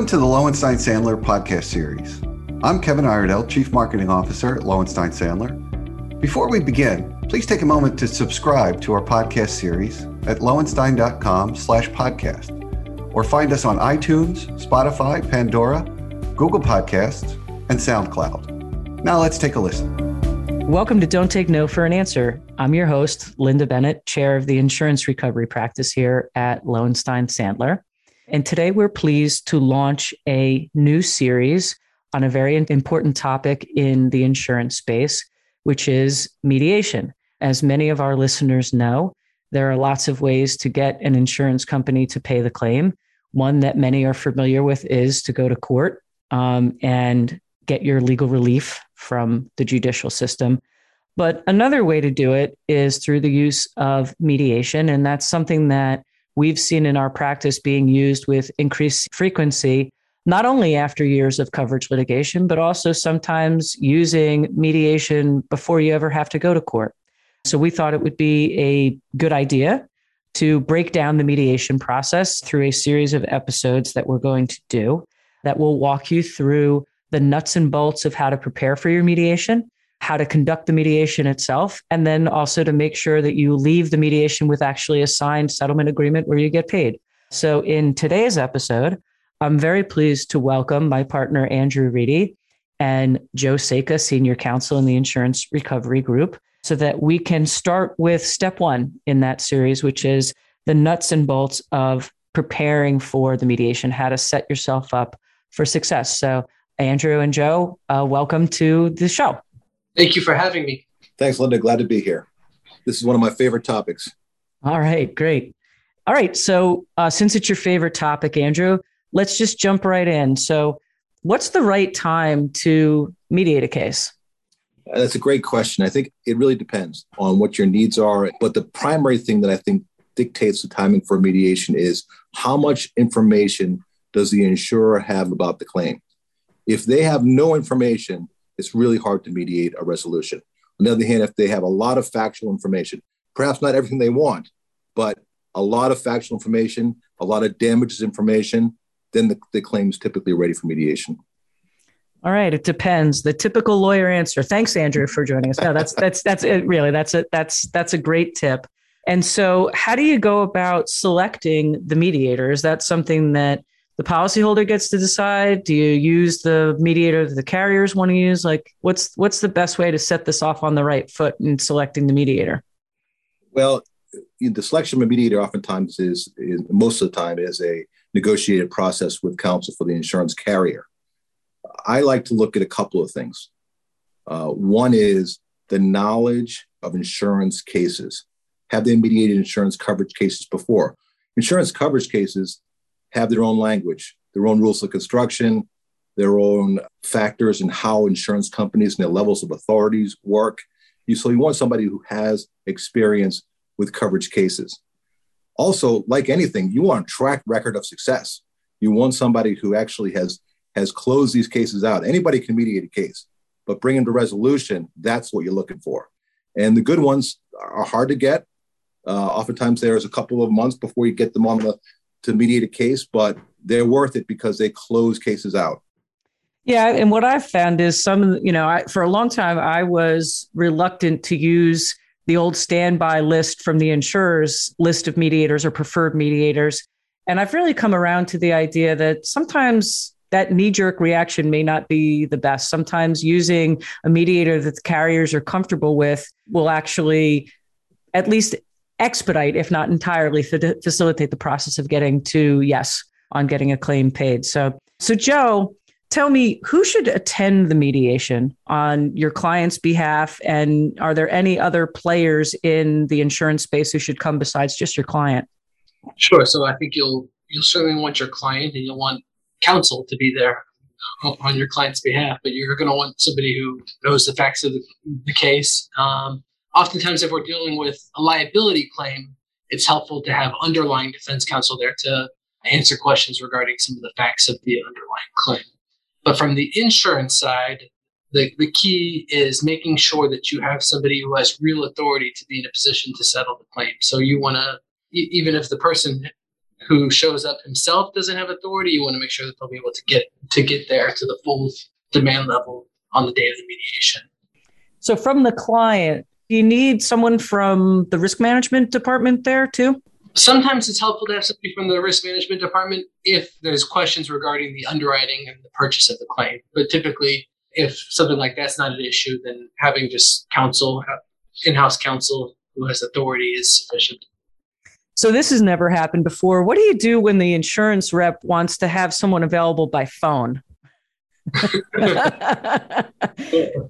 Welcome to the Lowenstein Sandler podcast series. I'm Kevin Iredell, Chief Marketing Officer at Lowenstein Sandler. Before we begin, please take a moment to subscribe to our podcast series at lowenstein.com slash podcast or find us on iTunes, Spotify, Pandora, Google Podcasts, and SoundCloud. Now let's take a listen. Welcome to Don't Take No for an Answer. I'm your host, Lynda Bennett, chair of the insurance recovery practice here at Lowenstein Sandler. And today we're pleased to launch a new series on a very important topic in the insurance space, which is mediation. As many of our listeners know, there are lots of ways to get an insurance company to pay the claim. One that many are familiar with is to go to court um, and get your legal relief from the judicial system. But another way to do it is through the use of mediation. And that's something that we've seen in our practice being used with increased frequency, not only after years of coverage litigation, but also sometimes using mediation before you ever have to go to court. So we thought it would be a good idea to break down the mediation process through a series of episodes that we're going to do that will walk you through the nuts and bolts of how to prepare for your mediation, how to conduct the mediation itself, and then also to make sure that you leave the mediation with actually a signed settlement agreement where you get paid. So, in today's episode, I'm very pleased to welcome my partner, Andrew Reidy, and Joe Saka, Senior Counsel in the Insurance Recovery Group, so that we can start with step one in that series, which is the nuts and bolts of preparing for the mediation, how to set yourself up for success. So, Andrew and Joe, uh, welcome to the show. Thank you for having me. Thanks, Lynda. Glad to be here. This is one of my favorite topics. All right, great. All right, so uh, since it's your favorite topic, Andrew, let's just jump right in. So, what's the right time to mediate a case? Uh, that's a great question. I think it really depends on what your needs are. But the primary thing that I think dictates the timing for mediation is how much information does the insurer have about the claim? If they have no information, it's really hard to mediate a resolution. On the other hand, if they have a lot of factual information, perhaps not everything they want, but a lot of factual information, a lot of damages information, then the, the claim is typically ready for mediation. All right, it depends. The typical lawyer answer. Thanks, Andrew, for joining us. No, that's that's that's it. Really, that's a that's that's a great tip. And so, how do you go about selecting the mediator? Is that something that the policyholder gets to decide? Do you use the mediator that the carriers want to use? Like, what's what's the best way to set this off on the right foot in selecting the mediator? Well, the selection of a mediator oftentimes is, is most of the time is a negotiated process with counsel for the insurance carrier. I like to look at a couple of things. Uh, one is the knowledge of insurance cases. Have they mediated insurance coverage cases before? Insurance coverage cases have their own language, their own rules of construction, their own factors in how insurance companies and their levels of authorities work. You, so you want somebody who has experience with coverage cases. Also, like anything, you want a track record of success. You want somebody who actually has has closed these cases out. Anybody can mediate a case, but bring them to resolution. That's what you're looking for. And the good ones are hard to get. Uh, oftentimes, there's a couple of months before you get them on the to mediate a case, but they're worth it because they close cases out. Yeah, and what I've found is some, you know, I, for a long time I was reluctant to use the old standby list from the insurers list of mediators or preferred mediators, and I've really come around to the idea that sometimes that knee jerk reaction may not be the best. Sometimes using a mediator that the carriers are comfortable with will actually at least expedite, if not entirely, f- facilitate the process of getting to yes on getting a claim paid. So, so Joe, tell me who should attend the mediation on your client's behalf, and are there any other players in the insurance space who should come besides just your client? Sure. So I think you'll you'll certainly want your client, and you'll want counsel to be there on your client's behalf, but you're going to want somebody who knows the facts of the, the case. Um, oftentimes if we're dealing with a liability claim, it's helpful to have underlying defense counsel there to answer questions regarding some of the facts of the underlying claim. But from the insurance side, the, the key is making sure that you have somebody who has real authority to be in a position to settle the claim. So you want to, even if the person who shows up himself doesn't have authority. You want to make sure that they'll be able to get to get there to the full demand level on the day of the mediation. So, from the client, you need someone from the risk management department there too? Sometimes it's helpful to have somebody from the risk management department if there's questions regarding the underwriting and the purchase of the claim. But typically, if something like that's not an issue, then having just counsel, uh, in house counsel who has authority is sufficient. So this has never happened before. What do you do when the insurance rep wants to have someone available by phone?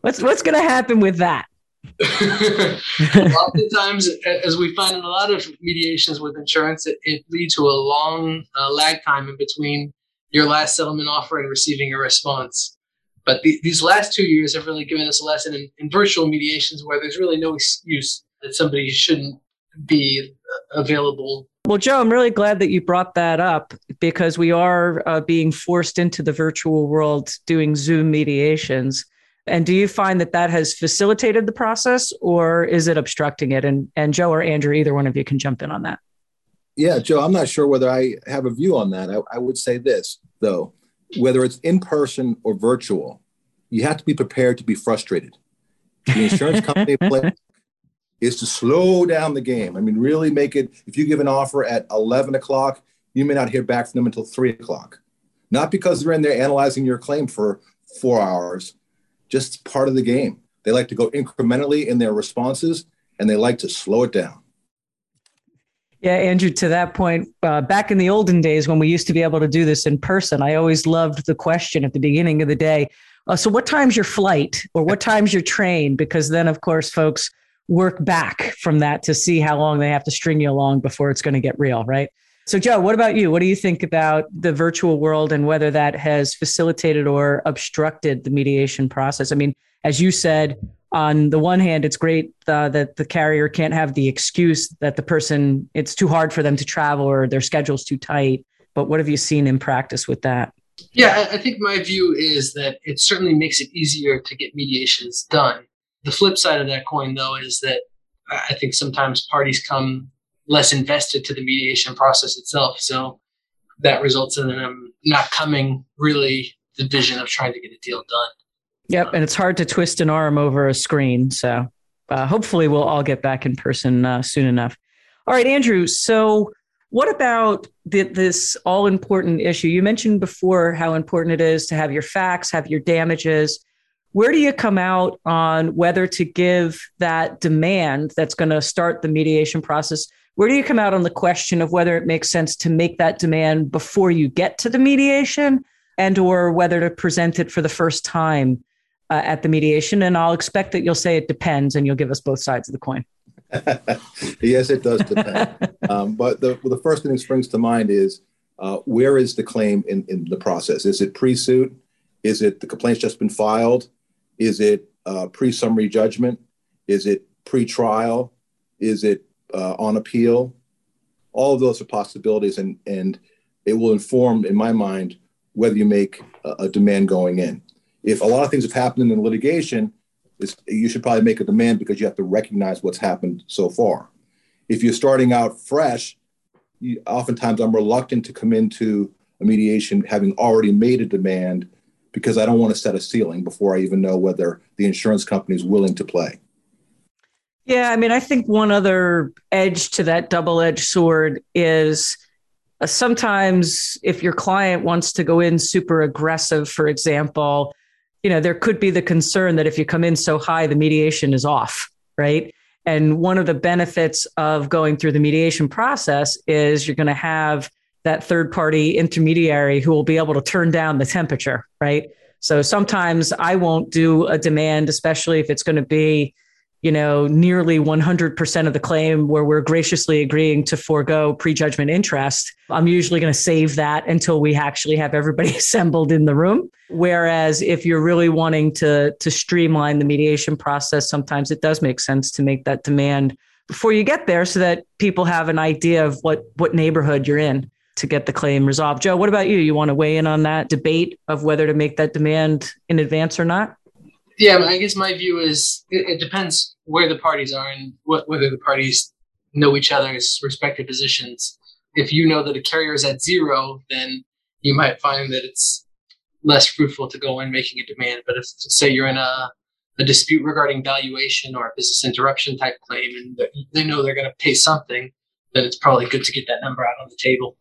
what's what's going to happen with that? Oftentimes, as we find in a lot of mediations with insurance, it, it leads to a long uh, lag time in between your last settlement offer and receiving a response. But the, these last two years have really given us a lesson in, in virtual mediations where there's really no excuse that somebody shouldn't be uh, available well, Joe, I'm really glad that you brought that up because we are uh, being forced into the virtual world doing Zoom mediations. And do you find that that has facilitated the process or is it obstructing it? And, and Joe or Andrew, either one of you can jump in on that. Yeah, Joe, I'm not sure whether I have a view on that. I, I would say this, though whether it's in person or virtual, you have to be prepared to be frustrated. The insurance company play is to slow down the game. I mean, really make it, if you give an offer at 11 o'clock, you may not hear back from them until three o'clock. Not because they're in there analyzing your claim for four hours, just part of the game. They like to go incrementally in their responses and they like to slow it down. Yeah, Andrew, to that point, uh, back in the olden days when we used to be able to do this in person, I always loved the question at the beginning of the day. Uh, so, what time's your flight or what time's your train? Because then, of course, folks work back from that to see how long they have to string you along before it's going to get real, right? So, Joe, what about you? What do you think about the virtual world and whether that has facilitated or obstructed the mediation process? I mean, as you said, on the one hand, it's great uh, that the carrier can't have the excuse that the person, it's too hard for them to travel or their schedule's too tight. But what have you seen in practice with that? Yeah, I think my view is that it certainly makes it easier to get mediations done. The flip side of that coin, though, is that I think sometimes parties come less invested to the mediation process itself. So that results in them not coming really the vision of trying to get a deal done. Yep. And it's hard to twist an arm over a screen. So uh, hopefully we'll all get back in person uh, soon enough. All right, Andrew. So, what about the, this all important issue? You mentioned before how important it is to have your facts, have your damages where do you come out on whether to give that demand that's going to start the mediation process? Where do you come out on the question of whether it makes sense to make that demand before you get to the mediation and or whether to present it for the first time uh, at the mediation? And I'll expect that you'll say it depends and you'll give us both sides of the coin. yes, it does depend. um, but the, well, the first thing that springs to mind is uh, where is the claim in, in the process? Is it pre-suit? Is it the complaint's just been filed? Is it uh, pre summary judgment? Is it pre trial? Is it uh, on appeal? All of those are possibilities, and, and it will inform, in my mind, whether you make a, a demand going in. If a lot of things have happened in litigation, you should probably make a demand because you have to recognize what's happened so far. If you're starting out fresh, you, oftentimes I'm reluctant to come into a mediation having already made a demand because I don't want to set a ceiling before I even know whether the insurance company is willing to play. Yeah, I mean, I think one other edge to that double edged sword is uh, sometimes if your client wants to go in super aggressive, for example, you know, there could be the concern that if you come in so high, the mediation is off, right? And one of the benefits of going through the mediation process is you're going to have that third party intermediary who will be able to turn down the temperature, right? So sometimes I won't do a demand, especially if it's going to be, you know, nearly 100% of the claim where we're graciously agreeing to forego prejudgment interest. I'm usually going to save that until we actually have everybody assembled in the room. Whereas if you're really wanting to, to streamline the mediation process, sometimes it does make sense to make that demand before you get there so that people have an idea of what, what neighborhood you're in to get the claim resolved. Joe, what about you? You want to weigh in on that debate of whether to make that demand in advance or not? Yeah, I guess my view is it, it depends where the parties are and what, whether the parties know each other's respective positions. if you know that a carrier is at zero, then you might find that it's less fruitful to go in making a demand. But if say you're in a a dispute regarding valuation or a business interruption type claim and they know they're going to pay something, then it's probably good to get that number out on the table.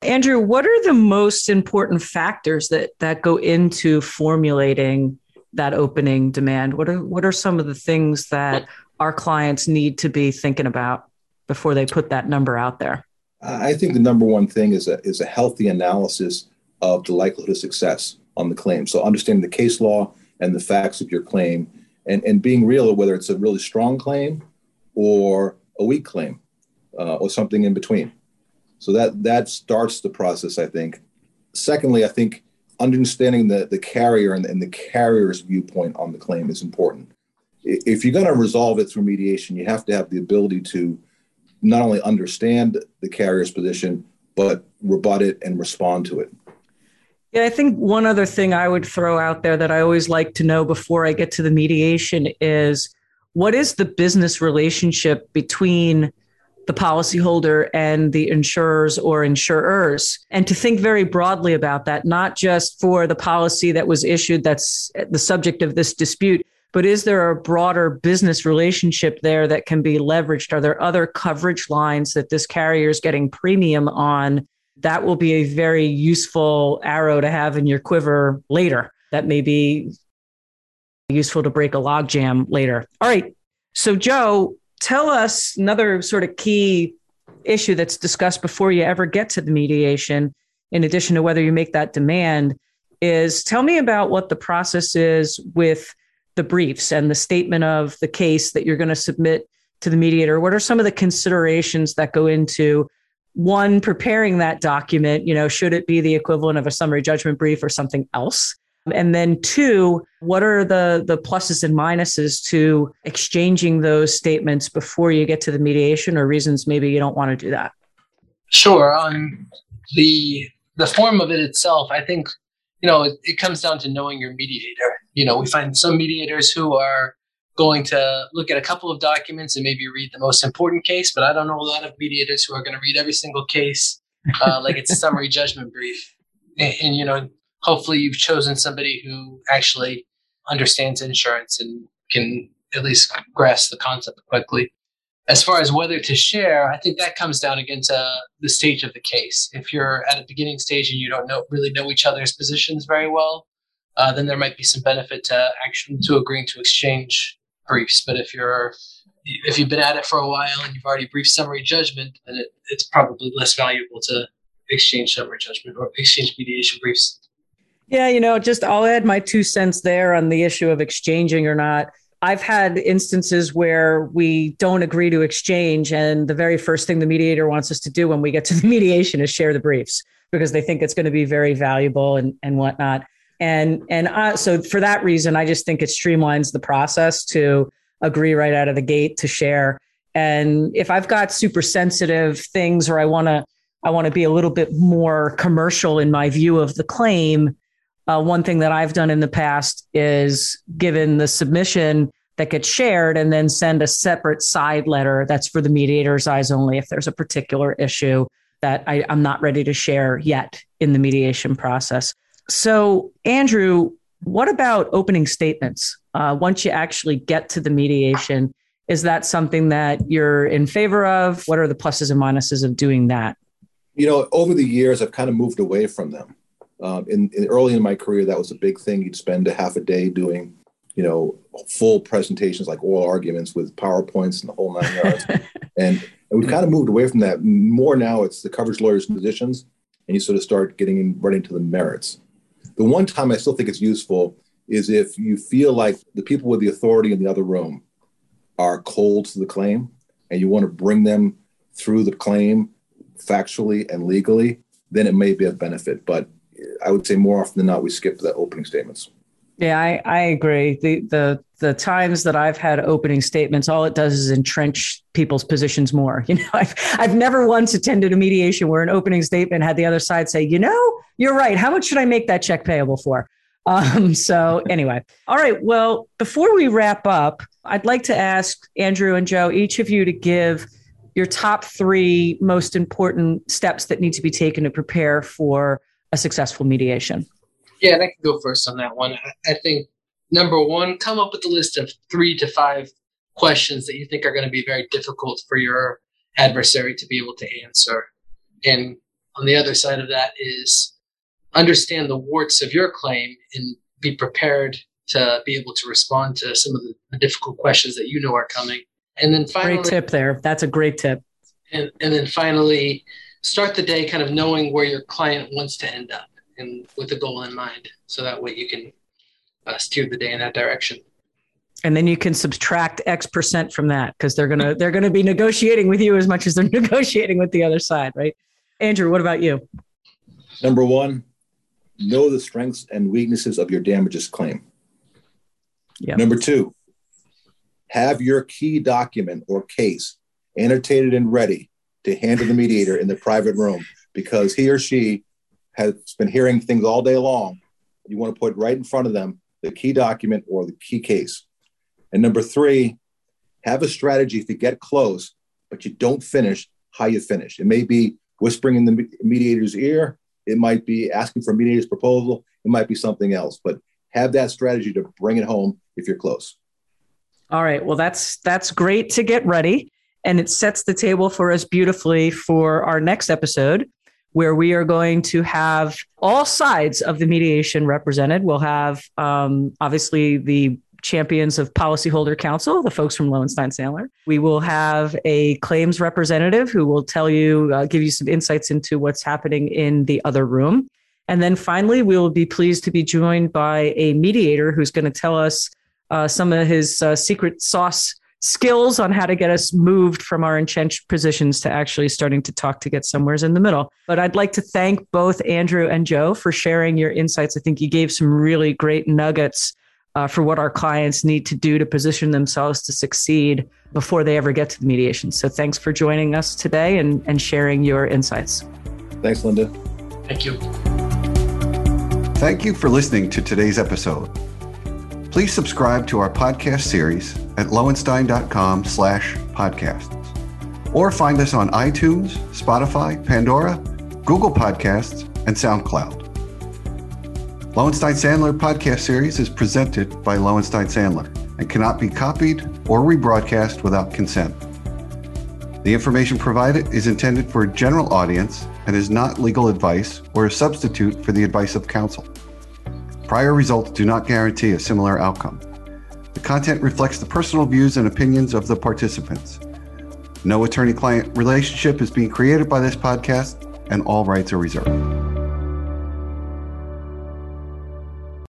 Andrew, what are the most important factors that that go into formulating that opening demand? What are what are some of the things that our clients need to be thinking about before they put that number out there? I think the number one thing is a is a healthy analysis of the likelihood of success on the claim. So understanding the case law and the facts of your claim and, and being real whether it's a really strong claim or a weak claim uh, or something in between. So that that starts the process, I think. Secondly, I think understanding the, the carrier and, and the carrier's viewpoint on the claim is important. If you're going to resolve it through mediation, you have to have the ability to not only understand the carrier's position, but rebut it and respond to it. Yeah, I think one other thing I would throw out there that I always like to know before I get to the mediation is what is the business relationship between the policyholder and the insurers or insurers, and to think very broadly about that, not just for the policy that was issued that's the subject of this dispute, but is there a broader business relationship there that can be leveraged? Are there other coverage lines that this carrier is getting premium on? That will be a very useful arrow to have in your quiver later. That may be useful to break a logjam later. All right. So, Joe, tell us another sort of key issue that's discussed before you ever get to the mediation, in addition to whether you make that demand, is tell me about what the process is with the briefs and the statement of the case that you're going to submit to the mediator. What are some of the considerations that go into one preparing that document? You know, should it be the equivalent of a summary judgment brief or something else? And then two, what are the the pluses and minuses to exchanging those statements before you get to the mediation or reasons maybe you don't want to do that? Sure. On the the form of it itself, I think, you know, it, it comes down to knowing your mediator. You know, we find some mediators who are going to look at a couple of documents and maybe read the most important case, but I don't know a lot of mediators who are going to read every single case uh, like it's a summary judgment brief. And, and, you know, hopefully you've chosen somebody who actually understands insurance and can at least grasp the concept quickly. As far as whether to share, I think that comes down again to the stage of the case. If you're at a beginning stage and you don't know really know each other's positions very well, uh, then there might be some benefit to actually to agreeing to exchange briefs. But if you're if you've been at it for a while and you've already briefed summary judgment, then it, it's probably less valuable to exchange summary judgment or exchange mediation briefs. Yeah, you know, just I'll add my two cents there on the issue of exchanging or not. I've had instances where we don't agree to exchange, and the very first thing the mediator wants us to do when we get to the mediation is share the briefs because they think it's going to be very valuable and, and whatnot. And and uh, so for that reason, I just think it streamlines the process to agree right out of the gate to share. And if I've got super sensitive things, or I want to I want to be a little bit more commercial in my view of the claim, uh, one thing that I've done in the past is given the submission that gets shared and then send a separate side letter that's for the mediator's eyes only if there's a particular issue that I, I'm not ready to share yet in the mediation process. So, Andrew, what about opening statements? Uh, once you actually get to the mediation, is that something that you're in favor of? What are the pluses and minuses of doing that? You know, over the years, I've kind of moved away from them. Um, in, in, early in my career, that was a big thing. You'd spend a half a day doing, you know, full presentations like oral arguments with powerpoints and the whole nine yards. and, and we've kind of moved away from that. More now, it's the coverage lawyers' and positions, and you sort of start getting right into the merits. The one time I still think it's useful is if you feel like the people with the authority in the other room are cold to the claim, and you want to bring them through the claim factually and legally, then it may be a benefit. But I would say more often than not, we skip the opening statements. Yeah, I, I agree. The the the times that I've had opening statements, all it does is entrench people's positions more. You know, I've I've never once attended a mediation where an opening statement had the other side say, you know, you're right. How much should I make that check payable for? Um, so anyway, all right. Well, before we wrap up, I'd like to ask Andrew and Joe, each of you, to give your top three most important steps that need to be taken to prepare for a successful mediation. Yeah, and I can go first on that one. I think number one, come up with a list of three to five questions that you think are going to be very difficult for your adversary to be able to answer. And on the other side of that is understand the warts of your claim and be prepared to be able to respond to some of the difficult questions that you know are coming. And then finally, great tip there. That's a great tip. And, and then finally, start the day kind of knowing where your client wants to end up and with a goal in mind. So that way you can uh, steer the day in that direction. And then you can subtract X percent from that because they're gonna they're gonna be negotiating with you as much as they're negotiating with the other side, right? Andrew, what about you? Number one, know the strengths and weaknesses of your damages claim. Yep. Number two, have your key document or case annotated and ready to hand to the mediator in the private room because he or she has been hearing things all day long. You want to put right in front of them the key document or the key case. And number three, have a strategy if you get close, but you don't finish how you finish. It may be whispering in the mediator's ear, it might be asking for a mediator's proposal, it might be something else, but have that strategy to bring it home if you're close. All right. Well, that's that's great to get ready. And it sets the table for us beautifully for our next episode, where we are going to have all sides of the mediation represented. We'll have um, obviously the champions of policyholder counsel, the folks from Lowenstein Sandler. We will have a claims representative who will tell you, uh, give you some insights into what's happening in the other room. And then finally, we will be pleased to be joined by a mediator who's going to tell us uh, some of his uh, secret sauce skills on how to get us moved from our entrenched positions to actually starting to talk to get somewheres in the middle. But I'd like to thank both Andrew and Joe for sharing your insights. I think you gave some really great nuggets uh, for what our clients need to do to position themselves to succeed before they ever get to the mediation. So thanks for joining us today and, and sharing your insights. Thanks, Lynda. Thank you. Thank you for listening to today's episode. Please subscribe to our podcast series at lowenstein.com slash podcasts or find us on iTunes, Spotify, Pandora, Google Podcasts, and SoundCloud. Lowenstein Sandler podcast series is presented by Lowenstein Sandler and cannot be copied or rebroadcast without consent. The information provided is intended for a general audience and is not legal advice or a substitute for the advice of counsel. Prior results do not guarantee a similar outcome. The content reflects the personal views and opinions of the participants. No attorney client relationship is being created by this podcast, and all rights are reserved.